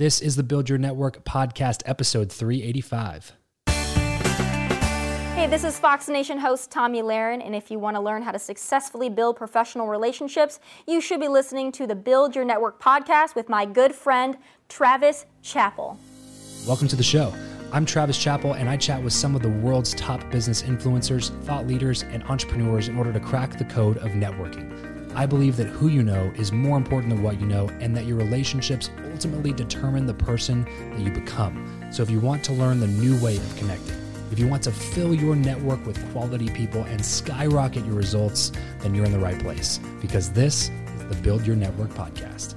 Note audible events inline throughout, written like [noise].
This is the Build Your Network podcast, episode 385. Hey, this is Fox Nation host Tomi Lahren, and if you want to learn how to successfully build professional relationships, you should be listening to the Build Your Network podcast with my good friend Travis Chappell. Welcome to the show. I'm Travis Chappell, and I chat with some of the world's top business influencers, thought leaders, and entrepreneurs in order to crack the code of networking. I believe that who you know is more important than what you know, and that your relationships ultimately determine the person that you become. So, if you want to learn the new way of connecting, if you want to fill your network with quality people and skyrocket your results, then you're in the right place because this is the Build Your Network podcast.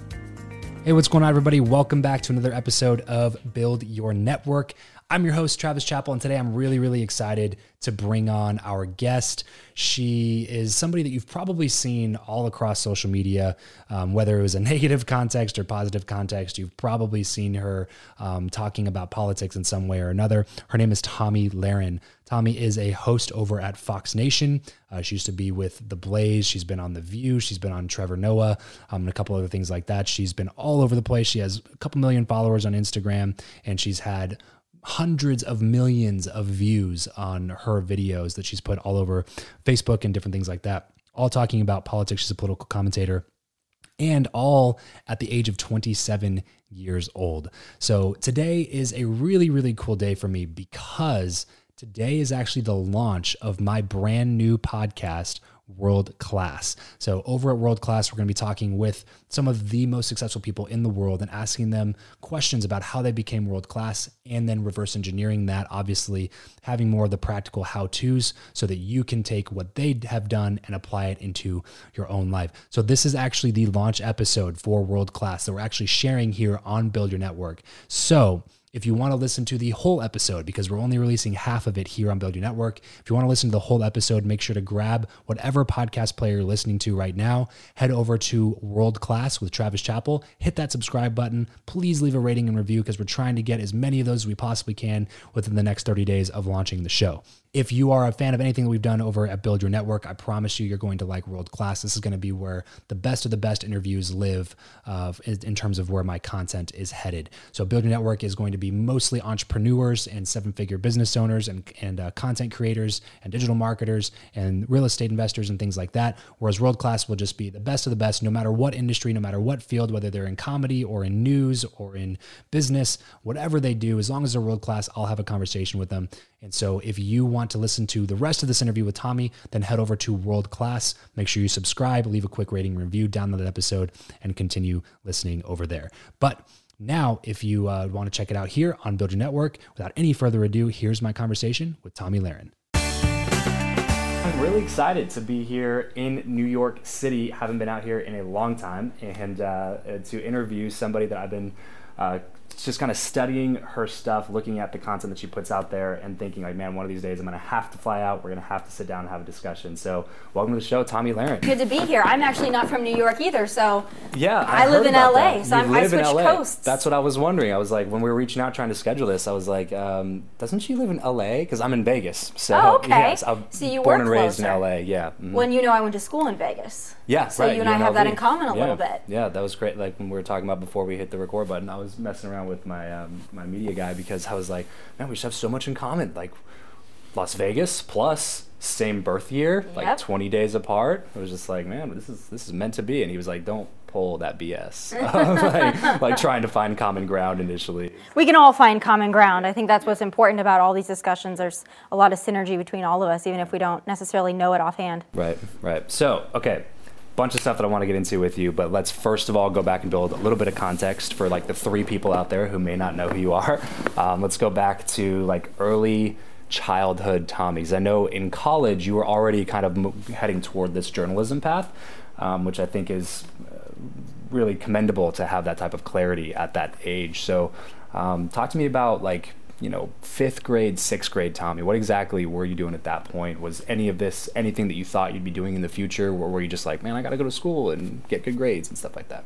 Hey, what's going on, everybody? Welcome back to another episode of Build Your Network. I'm your host, Travis Chappell, and today I'm really, really excited to bring on our guest. She is somebody that you've probably seen all across social media, um, whether it was a [laughs] negative context or positive context. You've probably seen her um, talking about politics in some way or another. Her name is Tomi Lahren. Tomi is a host over at Fox Nation. Uh, she used to be with The Blaze. She's been on The View. She's been on Trevor Noah um, and a couple other things like that. She's been all over the place. She has a couple million followers on Instagram, and she's had hundreds of millions of views on her videos that she's put all over Facebook and different things like that, all talking about politics. She's a political commentator and all at the age of 27 years old. So today is a really, really cool day for me because today is actually the launch of my brand new podcast, World Class. So, over at World Class, we're going to be talking with some of the most successful people in the world and asking them questions about how they became world class and then reverse engineering that, obviously, having more of the practical how to's so that you can take what they have done and apply it into your own life. So, this is actually the launch episode for World Class that we're actually sharing here on Build Your Network. So, if you want to listen to the whole episode, because we're only releasing half of it here on Build Your Network, if you want to listen to the whole episode, make sure to grab whatever podcast player you're listening to right now. Head over to World Class with Travis Chappell, hit that subscribe button. Please leave a rating and review because we're trying to get as many of those as we possibly can within the next 30 days of launching the show. If you are a fan of anything that we've done over at Build Your Network, I promise you, you're going to like World Class. This is going to be where the best of the best interviews live uh, in terms of where my content is headed. So, Build Your Network is going to be mostly entrepreneurs and seven figure business owners and, and uh, content creators and digital marketers and real estate investors and things like that. Whereas World Class will just be the best of the best, no matter what industry, no matter what field, whether they're in comedy or in news or in business, whatever they do, as long as they're world class, I'll have a conversation with them and so if you want to listen to the rest of this interview with Tomi, then head over to World Class. Make sure you subscribe, leave a quick rating review, download that episode, and continue listening over there. But Now, if you uh, want to check it out here on Build Your Network, without any further ado, here's my conversation with Tomi Lahren. I'm really excited to be here in New York City. Haven't been out here in a long time, and uh, to interview somebody that I've been uh, just kind of studying her stuff, looking at the content that she puts out there, and thinking like, man, one of these days I'm gonna have to fly out. We're gonna have to sit down and have a discussion. So, welcome to the show, Tomi Lahren. Good to be here. I'm actually not from New York either, so yeah, I, I live in LA. That. So I'm, I switched coasts. That's what I was wondering. I was like, when we were reaching out trying to schedule this, I was like, um, doesn't she live in LA? Because I'm in Vegas. So oh, okay. Yes, I'm so you born and raised in LA. Yeah. Mm-hmm. When you know I went to school in Vegas. Yeah, so right. you and I have that in common a yeah. little bit. Yeah, that was great. Like when we were talking about before we hit the record button, I was messing around with my um, my media guy because I was like, man, we just have so much in common. Like Las Vegas plus same birth year, Yep. like 20 days apart. I was just like, man, this is this is meant to be. And he was like, don't pull that BS. [laughs] [laughs] like, like trying to find common ground initially. We can all find common ground. I think that's what's important about all these discussions. There's a lot of synergy between all of us, even if we don't necessarily know it offhand. Right, right. So, okay, bunch of stuff that I want to get into with you, but let's first of all go back and build a little bit of context for like the three people out there who may not know who you are. [laughs] Um, let's go back to like early childhood Tomi's. I know in college you were already kind of heading toward this journalism path, um, which I think is uh, really commendable to have that type of clarity at that age. So, um, talk to me about like you know fifth grade, sixth grade Tomi. What exactly were you doing at that point? Was any of this anything that you thought you'd be doing in the future, or were you just like, man, I got to go to school and get good grades and stuff like that?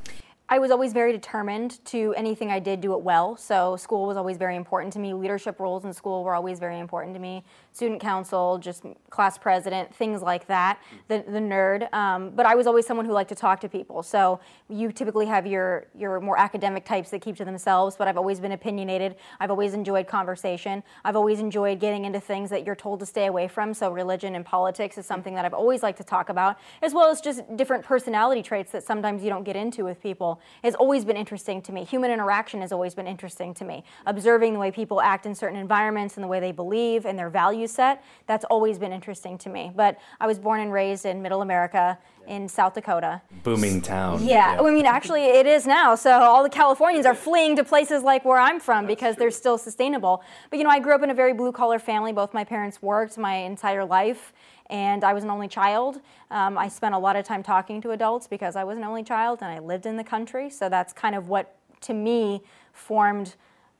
I was always very determined to anything I did do it well. So school was always very important to me. Leadership roles in school were always very important to me. Student council, just class president, things like that. The, the nerd, um, but I was always someone who liked to talk to people. So you typically have your your more academic types that keep to themselves. But I've always been opinionated. I've always enjoyed conversation. I've always enjoyed getting into things that you're told to stay away from. So religion and politics is something that I've always liked to talk about, as well as just different personality traits that sometimes you don't get into with people has always been interesting to me. Human interaction has always been interesting to me. Observing the way people act in certain environments and the way they believe and their value set, that's always been interesting to me. But I was born and raised in middle America in South Dakota. Booming town. Yeah, yeah. I mean, actually, it is now. So all the Californians are fleeing to places like where I'm from because they're still sustainable. But you know, I grew up in a very blue collar family. Both my parents worked my entire life and I was an only child. Um, I spent a lot of time talking to adults because I was an only child and I lived in the country. So that's kind of what, to me, formed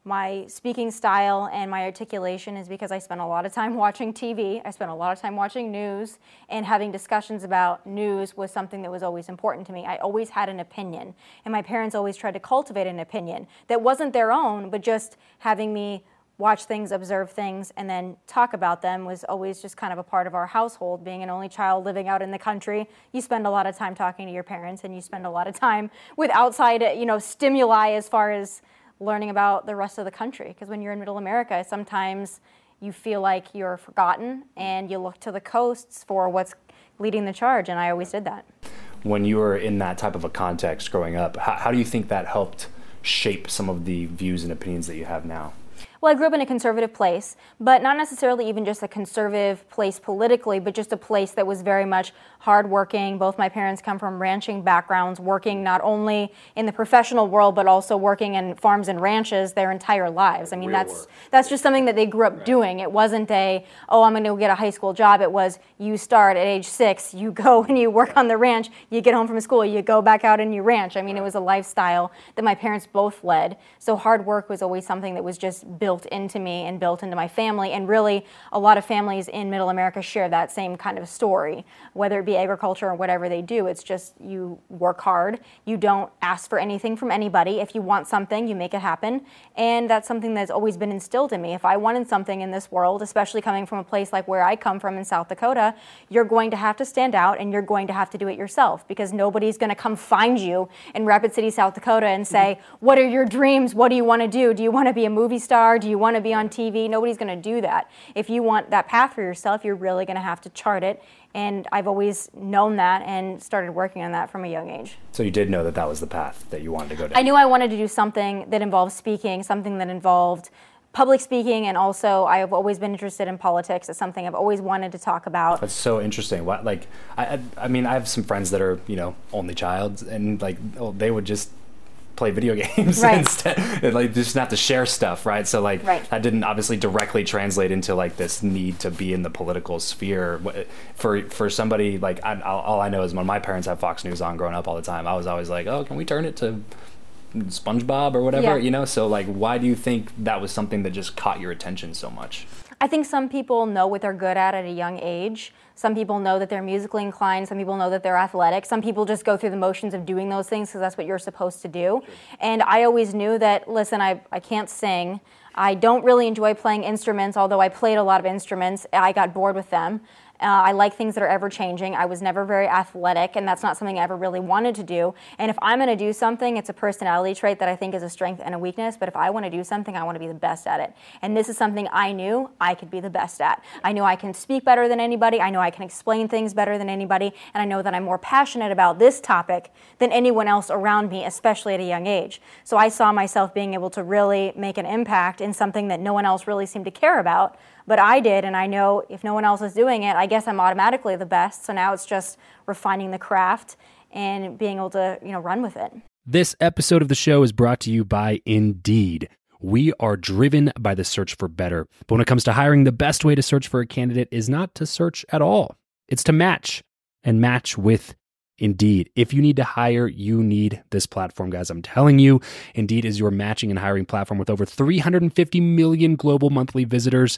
my speaking style and my articulation is because I spent a lot of time [laughs] watching TV. I spent a lot of time watching news, and having discussions about news was something that was always important to me. I always had an opinion, and my parents always tried to cultivate an opinion that wasn't their own, but just having me watch things, observe things, and then talk about them was always just kind of a part of our household. Being an only child living out in the country, you spend a lot of time talking to your parents, and you spend a lot of time with outside, you know, stimuli as far as learning about the rest of the country. Because when you're in Middle America, sometimes you feel like you're forgotten, and you look to the coasts for what's leading the charge. And I always did that. When you were in that type of a context growing up, how, how do you think that helped shape some of the views and opinions that you have now? Well, I grew up in a conservative place, but not necessarily even just a conservative place politically, but just a place that was very much hardworking. Both my parents come from ranching backgrounds, working not only in the professional world, but also working in farms and ranches their entire lives. I mean, Real that's work. that's just something that they grew up Right. doing. It wasn't a, oh, I'm going to go get a high school job. It was you start at age six, you go [laughs] and you work on the ranch, you get home from school, you go back out and you ranch. I mean, it was a lifestyle that my parents both led. So hard work was always something that was just built into me and built into my family. And really, a lot of families in Middle America share that same kind of story, whether it be agriculture or whatever they do. It's just you work hard, you don't ask for anything from anybody. If you want something, you make it happen. And that's something that's always been instilled in me. If I wanted something in this world, especially coming from a place like where I come from in South Dakota, you're going to have to stand out and you're going to have to do it yourself because nobody's going to come find you in Rapid City, South Dakota and say, What are your dreams? What do you want to do? Do you want to be a movie star? Do you want to be on TV? Nobody's going to do that. If you want that path for yourself, you're really going to have to chart it. And I've always known that and started working on that from a young age. So you did know that that was the path that you wanted to go down. I knew I wanted to do something that involved speaking, something that involved public speaking, and also I have always been interested in politics. It's something I've always wanted to talk about. That's so interesting. What like I, I mean I have some friends that are you know only child and like they would just play video [laughs] games Right. instead. And, like just not to share stuff, right? So like Right. that didn't obviously directly translate into like this need to be in the political sphere. For for somebody like I, all all I know is when my parents had Fox News on growing up all the time, I was always like, oh, can we turn it to SpongeBob or whatever, Yeah. you know? So like, why do you think that was something that just caught your attention so much? I think some people know what they're good at at a young age. Some people know that they're musically inclined. Some people know that they're athletic. Some people just go through the motions of doing those things because that's what you're supposed to do. And I always knew that, listen, I, I can't sing. I don't really enjoy playing instruments, although I played a lot of instruments. I got bored with them. Uh, I like things that are ever changing. I was never very athletic, and that's not something I ever really wanted to do. And if I'm going to do something, it's a personality trait that I think is a strength and a weakness. But if I want to do something, I want to be the best at it. And this is something I knew I could be the best at. I knew I can speak better than anybody. I know I can explain things better than anybody. And I know that I'm more passionate about this topic than anyone else around me, especially at a young age. So I saw myself being able to really make an impact in something that no one else really seemed to care about but I did, and I know if no one else is doing it, I guess I'm automatically the best. So now it's just refining the craft and being able to, you know, run with it. This episode of the show is brought to you by Indeed. We are driven by the search for better. But when it comes to hiring, the best way to search for a candidate is not to search at all, it's to match and match with Indeed. If you need to hire, you need this platform, guys. I'm telling you, Indeed is your matching and hiring platform with over 350 million global monthly visitors,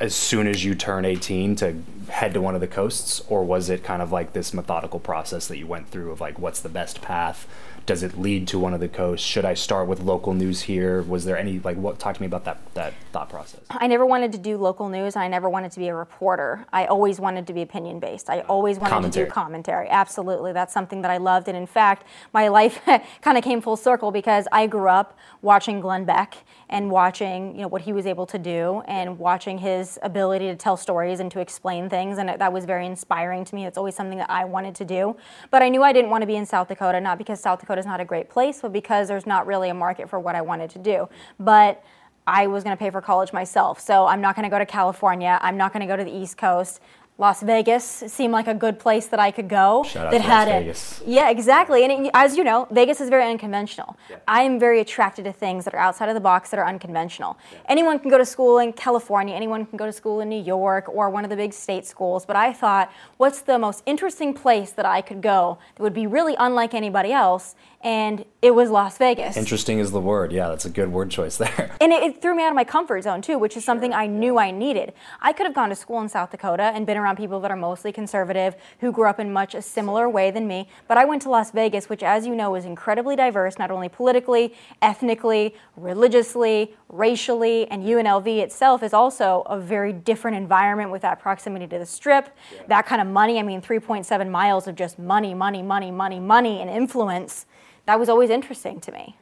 as soon as you turn 18 to head to one of the coasts or was it kind of like this methodical process that you went through of like what's the best path does it lead to one of the coasts should i start with local news here was there any like what talk to me about that that thought process I never wanted to do local news. I never wanted to be a reporter. I always wanted to be opinion based. I always wanted Commentary. to do commentary. Absolutely. That's something that I loved. And in fact, my life [laughs] kind of came full circle because I grew up watching Glenn Beck and watching you know what he was able to do and watching his ability to tell stories and to explain things and that was very inspiring to me it's always something that i wanted to do but i knew i didn't want to be in south dakota not because south dakota is not a great place but because there's not really a market for what i wanted to do but I was going to pay for college myself. So I'm not going to go to California. I'm not going to go to the East Coast. Las Vegas seemed like a good place that I could go. Shout out that to had it. Vegas. Yeah, exactly. And it, as you know, Vegas is very unconventional. I am very attracted to things that are outside of the box that are unconventional. Anyone can go to school in California, anyone can go to school in New York or one of the big state schools, but I thought, what's the most interesting place that I could go that would be really unlike anybody else? And it was Las Vegas. interesting is the word yeah that's a good word choice there [laughs] And it, it threw me out of my comfort zone too, which is something I knew I needed. I could have gone to school in South Dakota and been around people that are mostly conservative, who grew up in much a similar way than me. But I went to Las Vegas, which, as you know, is incredibly diverse, not only politically, ethnically, religiously, racially, and UNLV itself is also a very different environment with that proximity to the strip, that kind of money. I mean, 3.7 miles of just money, money, money, money, money, and influence. That was always interesting to me.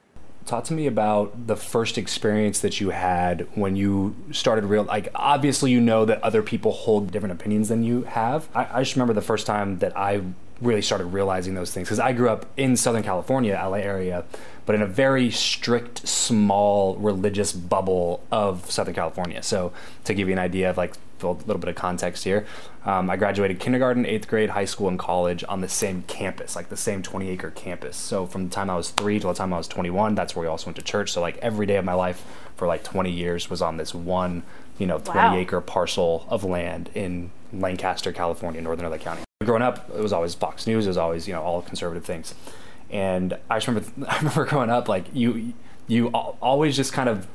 Talk to me about the first experience that you had when you started real like obviously you know that other people hold different opinions than you have. I, I just remember the first time that i really started realizing those things because i grew up in southern california la area but in a very strict small religious bubble of southern california. So to give you an idea of like a little bit of context here. Um, I graduated kindergarten, eighth grade, high school, and college on the same campus, like the same 20 acre campus. So from the time I was three till the time I was 21, that's where we also went to church. So like every day of my life for like 20 years was on this one, you know, 20 wow. acre parcel of land in Lancaster, California, Northern LA County. Growing up, it was always Fox News. It was always you know all conservative things. And I just remember, [laughs] I remember growing up, like you, you always just kind of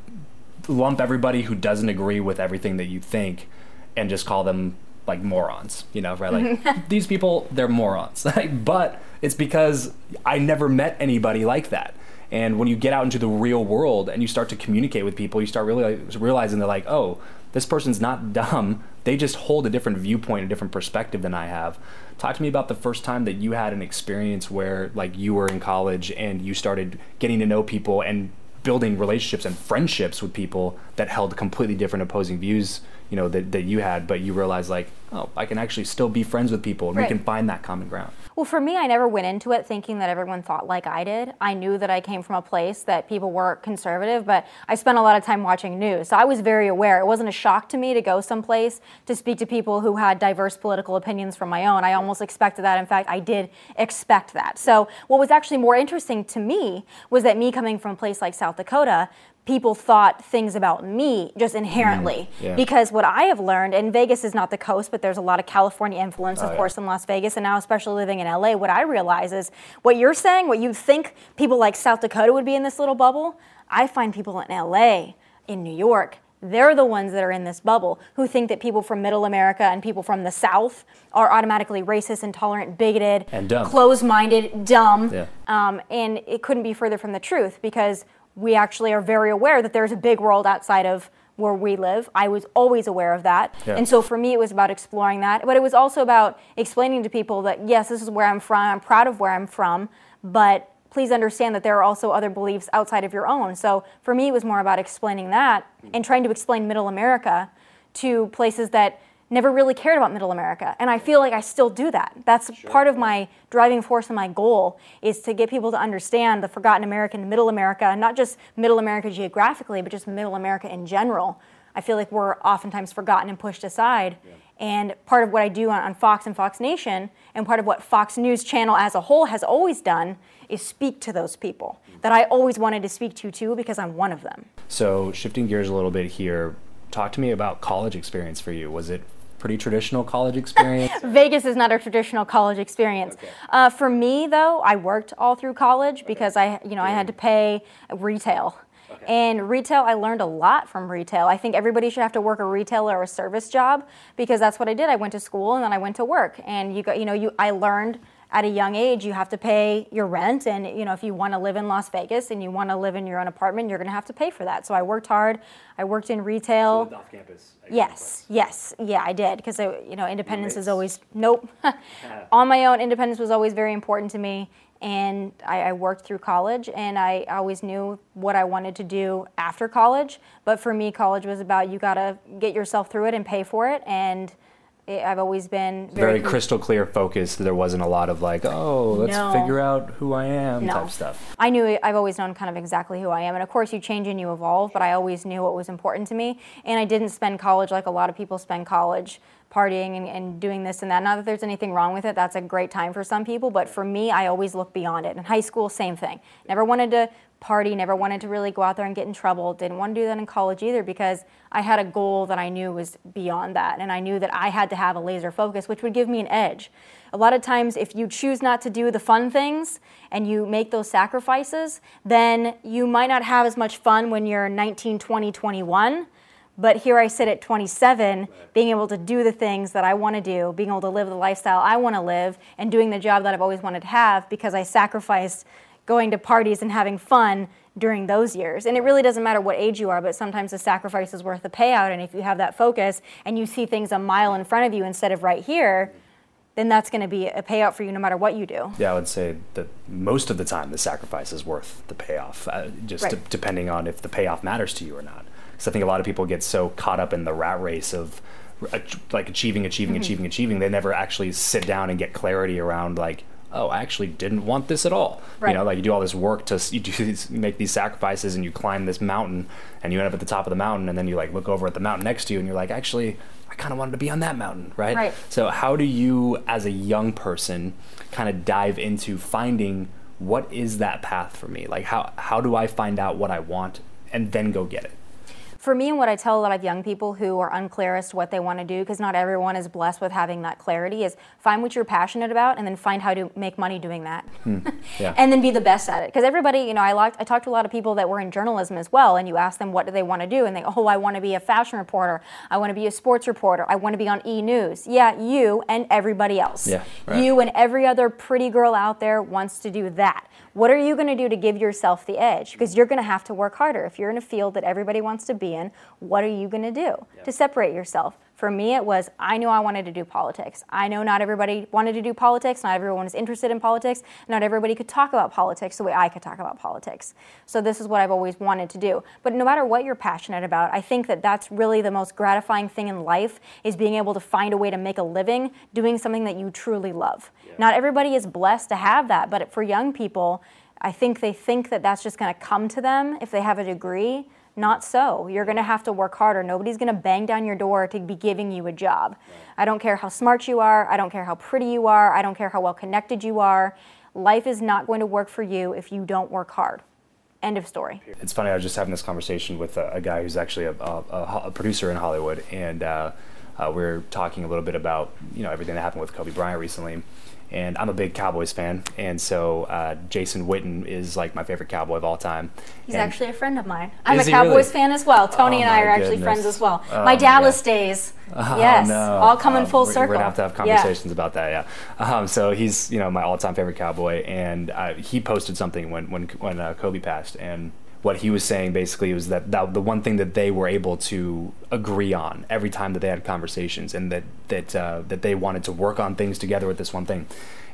lump everybody who doesn't agree with everything that you think and just call them like morons, you know, right? Like [laughs] these people, they're morons. [laughs] but it's because I never met anybody like that. And when you get out into the real world and you start to communicate with people, you start really realizing they're like, oh, this person's not [laughs] dumb. They just hold a different viewpoint, a different perspective than I have. Talk to me about the first time that you had an experience where, like, you were in college and you started getting to know people and building relationships and friendships with people that held completely different opposing views you know that, that you had but you realize like oh i can actually still be friends with people and right. we can find that common ground. Well for me i never went into it thinking that everyone thought like i did. I knew that i came from a place that people were conservative but i spent a lot of time watching news. So i was very aware. It wasn't a shock to me to go someplace to speak to people who had diverse political opinions from my own. I almost expected that. In fact i did expect that. So what was actually more interesting to me was that me coming from a place like south dakota people thought things about me just inherently. Mm, yeah. Because what I have learned, and Vegas is not the coast, but there's a lot of California influence, of oh, course, in Las Vegas, and now especially living in LA, what I realize is what you're saying, what you think people like South Dakota would be in this little bubble, I find people in LA, in New York, they're the ones that are in this bubble who think that people from middle America and people from the South are automatically racist, intolerant, bigoted, and dumb. closed minded, dumb. Yeah. Um, and it couldn't be further from the truth because we actually are very aware that there's a big world outside of where we live. I was always aware of that. Yeah. And so for me, it was about exploring that. But it was also about explaining to people that, yes, this is where I'm from. I'm proud of where I'm from. But please understand that there are also other beliefs outside of your own. So for me, it was more about explaining that and trying to explain middle America to places that never really cared about middle America. And I feel like I still do that. That's sure. part of my driving force and my goal is to get people to understand the forgotten American middle America, not just middle America geographically, but just middle America in general. I feel like we're oftentimes forgotten and pushed aside. Yeah. And part of what I do on, on, Fox and Fox Nation, and part of what Fox News Channel as a whole has always done, is speak to those people mm. that I always wanted to speak to too, because I'm one of them. So, shifting gears a little bit here, talk to me about college experience for you. Was it pretty traditional college experience? [laughs] Vegas is not a traditional college experience. Okay. Uh, for me, though, I worked all through college because I, you know, I had to pay retail. Okay. And retail, I learned a lot from retail. I think everybody should have to work a retail or a service job because that's what I did. I went to school and then I went to work, and you got, you know, you I learned at a young age you have to pay your rent. And you know if you want to live in las vegas and you want to live in your own apartment you're going to have to pay for that. So i worked hard. I worked in retail. So off campus yes yes. Yeah i did. Because uh, you know independence is always nope. [laughs] [laughs] On my own independence was always very important to me. And I, I, worked through college and I always knew what I wanted to do after college. But for me, college was about you got to get yourself through it and pay for it. And I've always been very, very crystal clear focused. There wasn't a lot of like, oh, let's no. figure out who I am no. type stuff. I knew I've always known kind of exactly who I am, and of course you change and you evolve. But I always knew what was important to me, and I didn't spend college like a lot of people spend college partying and, and, doing this and that. Not that there's anything wrong with it. That's a great time for some people, but for me, I always look beyond it. In high school, same thing. Never wanted to party, never wanted to really go out there and get in trouble. Didn't want to do that in college either because I had a goal that I knew was beyond that. And I knew that I had to have a laser focus, which would give me an edge. A lot of times, if you choose not to do the fun things and you make those sacrifices, then you might not have as much fun when you're 19, 20, 21. But here I sit at 27, being able to do the things that I want to do, being able to live the lifestyle I want to live, and doing the job that I've always wanted to have because I sacrificed going to parties and having fun during those years. And it really doesn't matter what age you are, but sometimes the sacrifice is worth the payout. And if you have that focus and you see things a mile in front of you instead of right here, then that's going to be a payout for you no matter what you do. Yeah, I would say that most of the time the sacrifice is worth the payoff, uh, just right. depending on if the payoff matters to you or not. Because I think a lot of people get so caught up in the rat race of like achieving, achieving, mm-hmm. achieving, achieving. They never actually sit down and get clarity around like, oh, I actually didn't want this at all. Right. You know, like you do all this work to you, do these, you make these sacrifices and you climb this mountain and you end up at the top of the mountain and then you like look over at the mountain next to you and you're like, actually, I kind of wanted to be on that mountain, right? Right. So how do you, as a young person, kind of dive into finding what is that path for me? Like how how do I find out what I want and then go get it? For me and what I tell a lot of young people who are unclear as to what they want to do, because not everyone is blessed with having that clarity, is find what you're passionate about and then find how to make money doing that. Hmm. [laughs] Yeah. and then be the best at it. Because everybody, you know, I, liked, I talked to a lot of people that were in journalism as well, and you ask them what do they want to do, and they, oh, I want to be a fashion reporter, I want to be a sports reporter, I want to be on E News. Yeah, you and everybody else. Yeah, right. You and every other pretty girl out there wants to do that. What are you going to do to give yourself the edge? Mm-hmm. Because you're going to have to work harder. If you're in a field that everybody wants to be in, what are you going to do to separate yourself? For me, it was I knew I wanted to do politics. I know not everybody wanted to do politics, not everyone was interested in politics, not everybody could talk about politics the way I could talk about politics. So, this is what I've always wanted to do. But no matter what you're passionate about, I think that that's really the most gratifying thing in life is being able to find a way to make a living doing something that you truly love. Yeah. Not everybody is blessed to have that, but for young people, I think they think that that's just going to come to them if they have a degree. Not so. You're going to have to work harder. Nobody's going to bang down your door to be giving you a job. Right. I don't care how smart you are. I don't care how pretty you are. I don't care how well connected you are. Life is not going to work for you if you don't work hard. End of story. It's funny. I was just having this conversation with a, a guy who's actually a, a, a, producer in Hollywood, and uh, uh, we are talking a little bit about you know everything that happened with Kobe Bryant recently and I'm a big Cowboys fan, and so uh, Jason Witten is like my favorite Cowboy of all time. He's and actually a friend of mine. I'm a Cowboys really? fan as well. Tony oh and I are goodness. actually friends as well. Oh my Dallas yeah. days. [laughs] Oh, yes, no. all coming um, full we're, circle. We're gonna have to have conversations yeah. about that. Yeah. Um, so he's you know my all-time favorite Cowboy, and uh, he posted something when when when uh, Kobe passed, and what he was saying basically was that, that the one thing that they were able to agree on every time that they had conversations and that that uh, that they wanted to work on things together with this one thing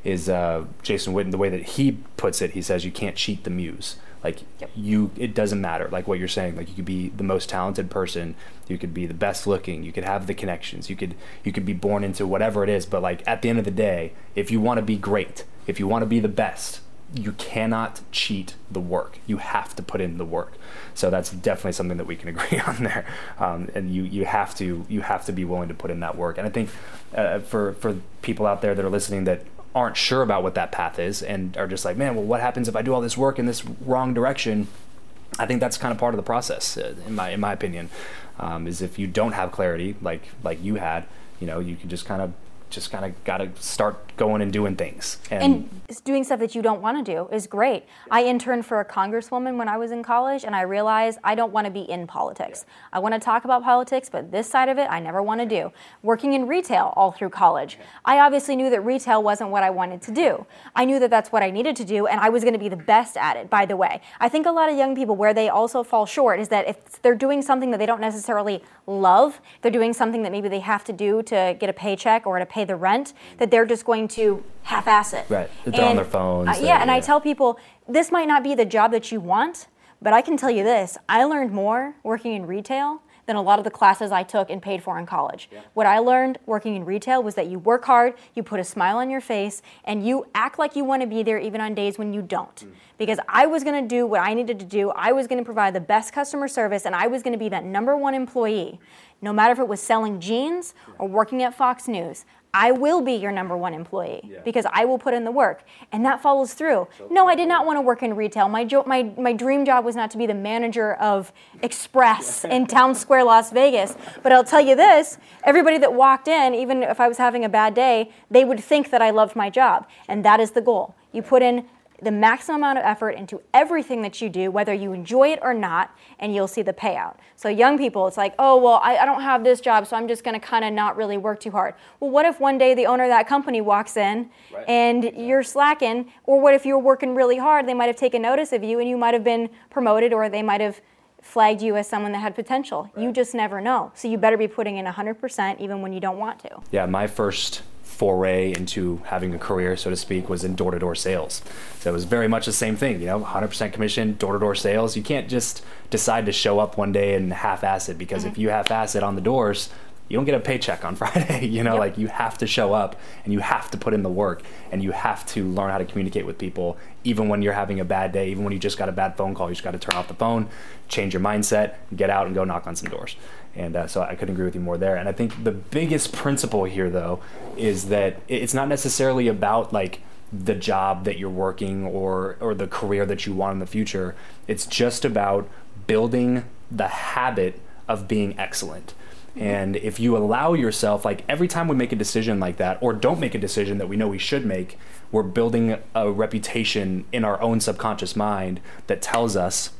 is uh, Jason Witten the way that he puts it he says you can't cheat the muse like yep. you it doesn't matter like what you're saying like you could be the most talented person you could be the best looking you could have the connections you could you could be born into whatever it is but like at the end of the day if you want to be great if you want to be the best you cannot cheat the work. You have to put in the work. So that's definitely something that we can [laughs] agree on there. Um, and you you have to you have to be willing to put in that work. And I think uh, for for people out there that are listening that aren't sure about what that path is and are just like, man, well, what happens if I do all this work in this wrong direction? I think that's kind of part of the process, uh, in my in my opinion. Um, is if you don't have clarity, like like you had, you know, you can just kind of just kind of got to start going and doing things. And, and, doing stuff that you don't want to do is great. I interned for a congresswoman when I was in college, and I realized I don't want to be in politics. I want to talk about politics, but this side of it, I never want to do. Working in retail all through college, I obviously knew that retail wasn't what I wanted to do. I knew that that's what I needed to do, and I was going to be the best at it, by the way. I think a lot of young people, where they also fall short, is that if they're doing something that they don't necessarily love, they're doing something that maybe they have to do to get a paycheck or to pay the rent, that they're just going to half-ass it. Right. They're and, on their phones. Uh, yeah, and yeah. I tell people this might not be the job that you want, but I can tell you this: I learned more working in retail than a lot of the classes I took and paid for in college. Yeah. What I learned working in retail was that you work hard, you put a smile on your face, and you act like you want to be there even on days when you don't. Mm. Because I was going to do what I needed to do, I was going to provide the best customer service, and I was going to be that number one employee. No matter if it was selling jeans or working at Fox News, I will be your number one employee yeah. because I will put in the work. And that follows through. So no, I did not want to work in retail. My, jo- my, my dream job was not to be the manager of Express [laughs] in Town Square, Las Vegas. But I'll tell you this everybody that walked in, even if I was having a bad day, they would think that I loved my job. And that is the goal. You put in the maximum amount of effort into everything that you do, whether you enjoy it or not, and you'll see the payout. So, young people, it's like, oh, well, I, I don't have this job, so I'm just going to kind of not really work too hard. Well, what if one day the owner of that company walks in right. and you're slacking? Or what if you're working really hard? They might have taken notice of you and you might have been promoted, or they might have flagged you as someone that had potential. Right. You just never know. So, you better be putting in 100% even when you don't want to. Yeah, my first foray into having a career, so to speak, was in door to door sales. So it was very much the same thing, you know, 100% commission, door to door sales. You can't just decide to show up one day and half ass it because mm-hmm. if you half ass it on the doors, you don't get a paycheck on [laughs] Friday. you know, yep. like you have to show up and you have to put in the work and you have to learn how to communicate with people, even when you're having a bad day, even when you just got a bad phone call. You just got to turn off the phone, change your mindset, get out and go knock on some doors. And uh, so I couldn't agree with you more there. And I think the biggest principle here, though, is that it's not necessarily about like the job that you're working or or the career that you want in the future. It's just about building the habit of being excellent. And if you allow yourself, like every time we make a decision like that, or don't make a decision that we know we should make, we're building a reputation in our own subconscious mind that tells us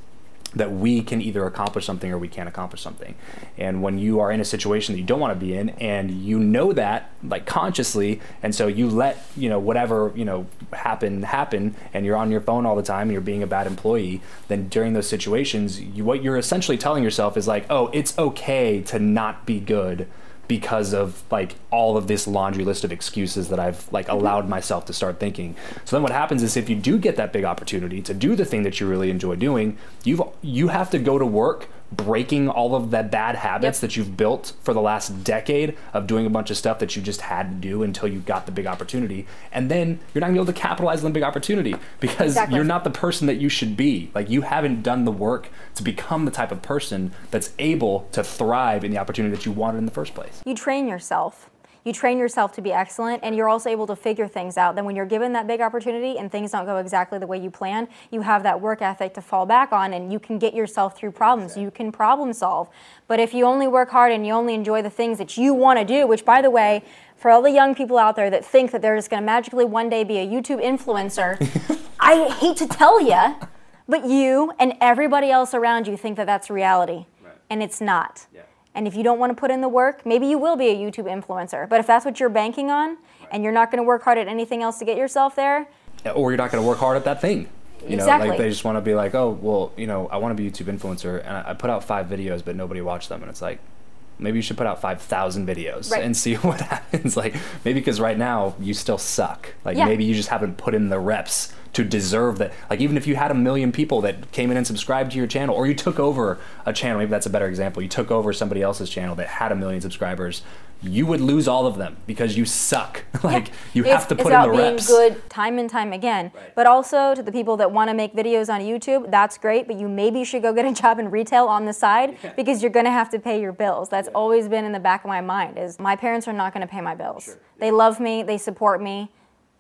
that we can either accomplish something or we can't accomplish something. And when you are in a situation that you don't want to be in and you know that like consciously and so you let, you know, whatever, you know, happen happen and you're on your phone all the time and you're being a bad employee, then during those situations, you, what you're essentially telling yourself is like, "Oh, it's okay to not be good." Because of like all of this laundry list of excuses that I've like mm-hmm. allowed myself to start thinking. So then what happens is if you do get that big opportunity to do the thing that you really enjoy doing, you've you have to go to work breaking all of the bad habits yep. that you've built for the last decade of doing a bunch of stuff that you just had to do until you got the big opportunity. And then you're not gonna be able to capitalize on the big opportunity because exactly. you're not the person that you should be. Like you haven't done the work to become the type of person that's able to thrive in the opportunity that you wanted in the first place. You train yourself you train yourself to be excellent and you're also able to figure things out. Then when you're given that big opportunity and things don't go exactly the way you plan, you have that work ethic to fall back on and you can get yourself through problems. You can problem solve. But if you only work hard and you only enjoy the things that you want to do, which by the way, for all the young people out there that think that they're just going to magically one day be a YouTube influencer, [laughs] I hate to tell you, but you and everybody else around you think that that's reality. Right. And it's not. Yeah. And if you don't want to put in the work, maybe you will be a YouTube influencer. But if that's what you're banking on and you're not going to work hard at anything else to get yourself there, or you're not going to work hard at that thing. You exactly. know, like they just want to be like, oh, well, you know, I want to be a YouTube influencer, and I put out five videos, but nobody watched them, and it's like, maybe you should put out 5,000 videos right. and see [laughs] what happens. Like, maybe because right now you still suck. Like, yeah. maybe you just haven't put in the reps to deserve that. Like even if you had a million people that came in and subscribed to your channel, or you took over a channel, maybe that's a better example. You took over somebody else's channel that had a million subscribers. You would lose all of them because you suck. [laughs] like yeah. you it's, have to put in the reps. It's about being good time and time again. Right. But also to the people that want to make videos on YouTube, that's great. But you maybe should go get a job in retail on the side yeah. because you're going to have to pay your bills. That's yeah. always been in the back of my mind. Is my parents are not going to pay my bills. Sure. They love me. They support me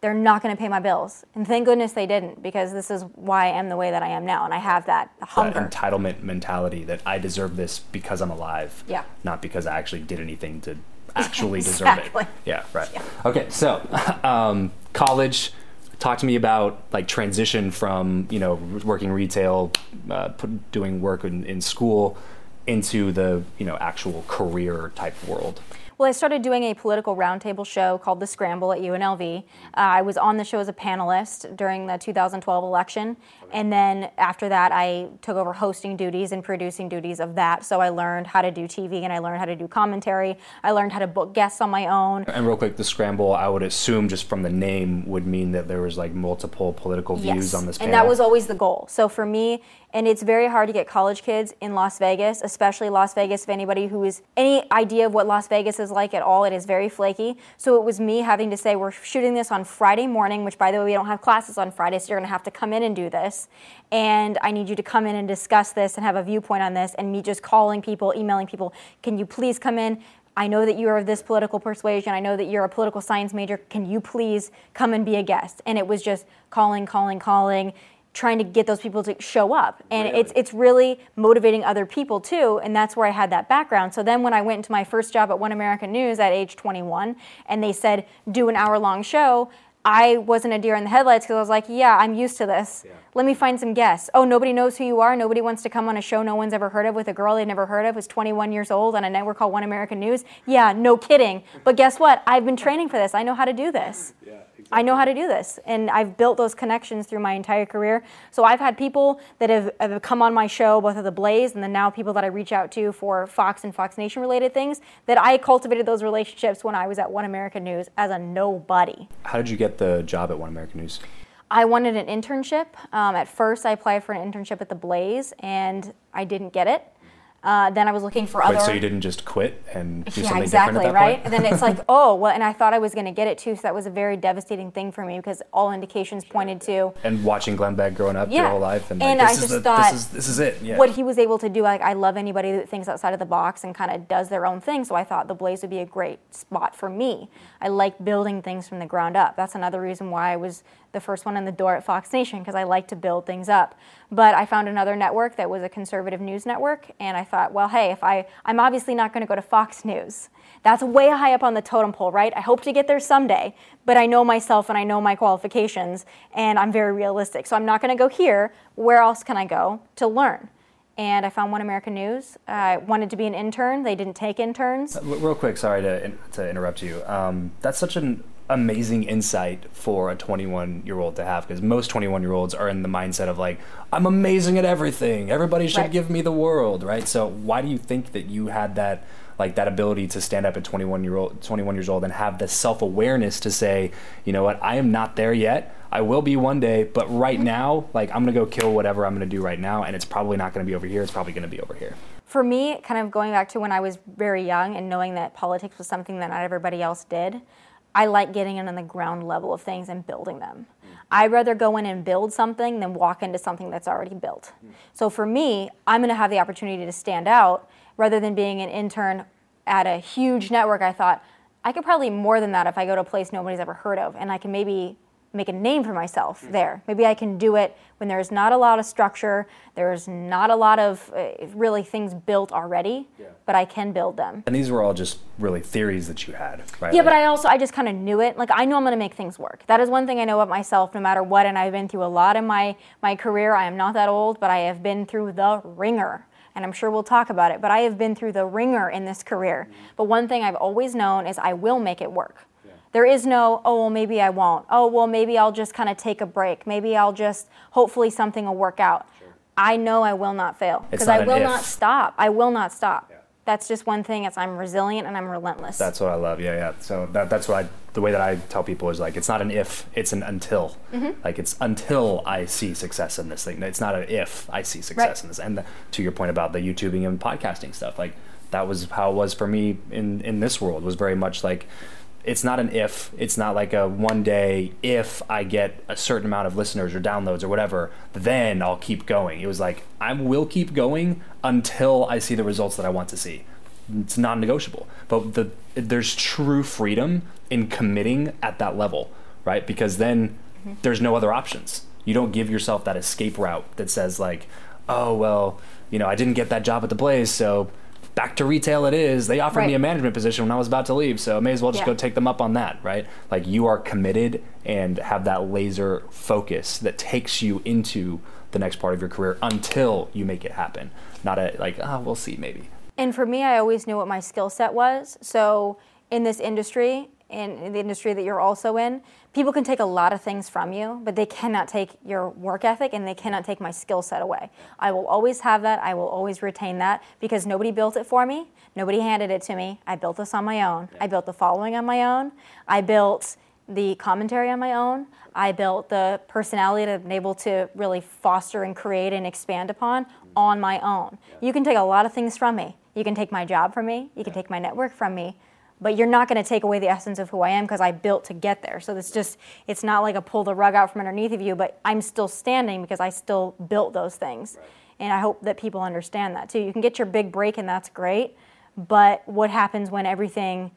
they're not going to pay my bills. And thank goodness they didn't because this is why I am the way that I am now. And I have that hunger. That entitlement mentality that I deserve this because I'm alive. Yeah. Not because I actually did anything to actually [laughs] exactly. deserve it. Yeah, right. Yeah. Okay, so [laughs] um, college. Talk to me about like transition from you know working retail, uh, put, doing work in, in school, into the you know actual career type world. Well, I started doing a political roundtable show called The Scramble at UNLV. Uh, I was on the show as a panelist during the 2012 election, and then after that, I took over hosting duties and producing duties of that. So I learned how to do TV and I learned how to do commentary. I learned how to book guests on my own. And real quick, The Scramble, I would assume just from the name would mean that there was like multiple political views yes. on this panel. And that was always the goal. So for me, and it's very hard to get college kids in Las Vegas, especially Las Vegas. If anybody who is any idea of what Las Vegas is like at all, it is very flaky. So it was me having to say, we're shooting this on Friday morning, which by the way, we don't have classes on Friday, so you're gonna have to come in and do this. And I need you to come in and discuss this and have a viewpoint on this. And me just calling people, emailing people, can you please come in? I know that you are of this political persuasion. I know that you're a political science major. Can you please come and be a guest? And it was just calling, calling, calling trying to get those people to show up and really? it's it's really motivating other people too and that's where I had that background so then when I went into my first job at One American News at age 21 and they said do an hour long show I wasn't a deer in the headlights because I was like, yeah, I'm used to this. Yeah. Let me find some guests. Oh, nobody knows who you are. Nobody wants to come on a show no one's ever heard of with a girl they've never heard of who's 21 years old on a network called One American News. Yeah, no kidding. But guess what? I've been training for this. I know how to do this. Yeah. I know how to do this. And I've built those connections through my entire career. So I've had people that have, have come on my show, both at The Blaze and then now people that I reach out to for Fox and Fox Nation related things, that I cultivated those relationships when I was at One American News as a nobody. How did you get the job at One American News? I wanted an internship. Um, at first, I applied for an internship at The Blaze and I didn't get it. Uh, then I was looking for Wait, other. so you didn't just quit and do yeah, something exactly, different at that right? point? And then it's like, [laughs] oh, well, and I thought I was going to get it too, so that was a very devastating thing for me because all indications pointed to and watching Glenn Beck growing up your Yeah. whole life, and, And like, I is just the, thought this is this is it. Yeah. what he was able to do. Like, I love anybody that thinks outside of the box and kind of does their own thing. So I thought the Blaze would be a great spot for me. I like building things from the ground up. That's another reason why I was the first one in the door at Fox Nation because I like to build things up. But I found another network that was a conservative news network, and I thought, well, hey, if I, I'm obviously not going to go to Fox News. That's way high up on the totem pole, right? I hope to get there someday, but I know myself and I know my qualifications, and I'm very realistic. So I'm not going to go here. Where else can I go to learn? And I found One American News. I wanted to be an intern. They didn't take interns. Real quick, sorry to, to interrupt you. Um, that's such an amazing insight for a 21 year old to have because most 21 year olds are in the mindset of like, I'm amazing at everything. Everybody should Right. give me the world, right? So why do you think that you had that? Like that ability to stand up at 21 year old, 21 years old, and have the self awareness to say, you know what, I am not there yet. I will be one day, but right mm-hmm. now, like I'm gonna go kill whatever I'm gonna do right now, and it's probably not gonna be over here. It's probably gonna be over here. for me, kind of going back to when I was very young and knowing that politics was something that not everybody else did, I like getting in on the ground level of things and building them. I'd rather go in and build something than walk into something that's already built. So for me, I'm going to have the opportunity to stand out rather than being an intern at a huge network. I thought I could probably more than that if I go to a place nobody's ever heard of, and I can maybe make a name for myself there. Maybe I can do it when there's not a lot of structure, there's not a lot of uh, really things built already, but I can build them. And these were all just really theories that you had, right? Yeah, Like- but I also I just kind of knew it. Like I know I'm going to make things work. That is one thing I know about myself no matter what and I've been through a lot in my my career. I am not that old, but I have been through the wringer. And I'm sure we'll talk about it, but I have been through the wringer in this career. But one thing I've always known is I will make it work. There is no, oh, well, maybe I won't. Oh, well, maybe I'll just kind of take a break. Maybe I'll just, hopefully, something will work out. I know I will not fail because I will if. not stop. I will not stop. That's just one thing. It's I'm resilient and I'm relentless. That's what I love. Yeah, yeah. So that, that's what I, the way that I tell people is like, it's not an if, it's an until. Mm-hmm. Like it's until I see success in this thing. It's not an if I see success Right. in this. And the, to your point about the YouTubing and podcasting stuff, like that was how it was for me in, in this world was very much like, it's not an if. It's not like a one day if I get a certain amount of listeners or downloads or whatever, then I'll keep going. It was like I will keep going until I see the results that I want to see. It's non-negotiable. But the there's true freedom in committing at that level, right? Because then mm-hmm. there's no other options. You don't give yourself that escape route that says like, oh well, you know, I didn't get that job at the Blaze, so back to retail it is. They offered me a management position when I was about to leave, so I may as well just Yeah. go take them up on that, right? Like you are committed and have that laser focus that takes you into the next part of your career until you make it happen. Not a like, ah, we'll see maybe. And for me, I always knew what my skill set was. So in this industry, in the industry that you're also in, people can take a lot of things from you, but they cannot take your work ethic and they cannot take my skill set away. I will always have that. I will always retain that because nobody built it for me. Nobody handed it to me. I built this on my own. I built the following on my own. I built the commentary on my own. I built the personality that I've been able to really foster and create and expand upon on my own. You can take a lot of things from me. You can take my job from me. You can take my network from me. But you're not going to take away the essence of who I am because I built to get there. So it's just, it's not like a pull the rug out from underneath of you, but I'm still standing because I still built those things. And I hope that people understand that too. You can get your big break and that's great. But what happens when everything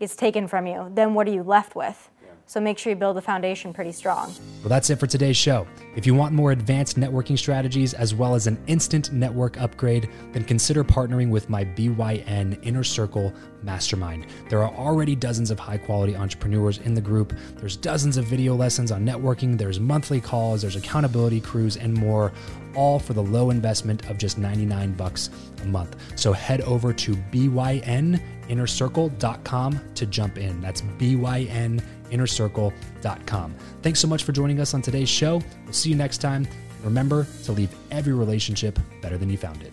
is taken from you? Then what are you left with? So make sure you build the foundation pretty strong. Well, that's it for today's show. If you want more advanced networking strategies as well as an instant network upgrade, then consider partnering with my BYN Inner Circle Mastermind. There are already dozens of high quality entrepreneurs in the group. There's dozens of video lessons on networking, there's monthly calls, there's accountability crews, and more, all for the low investment of just 99 bucks a month. So head over to byninnercircle.com to jump in. That's byninnercircle.com. Thanks so much for joining us on today's show. We'll see you next time. Remember to leave every relationship better than you found it.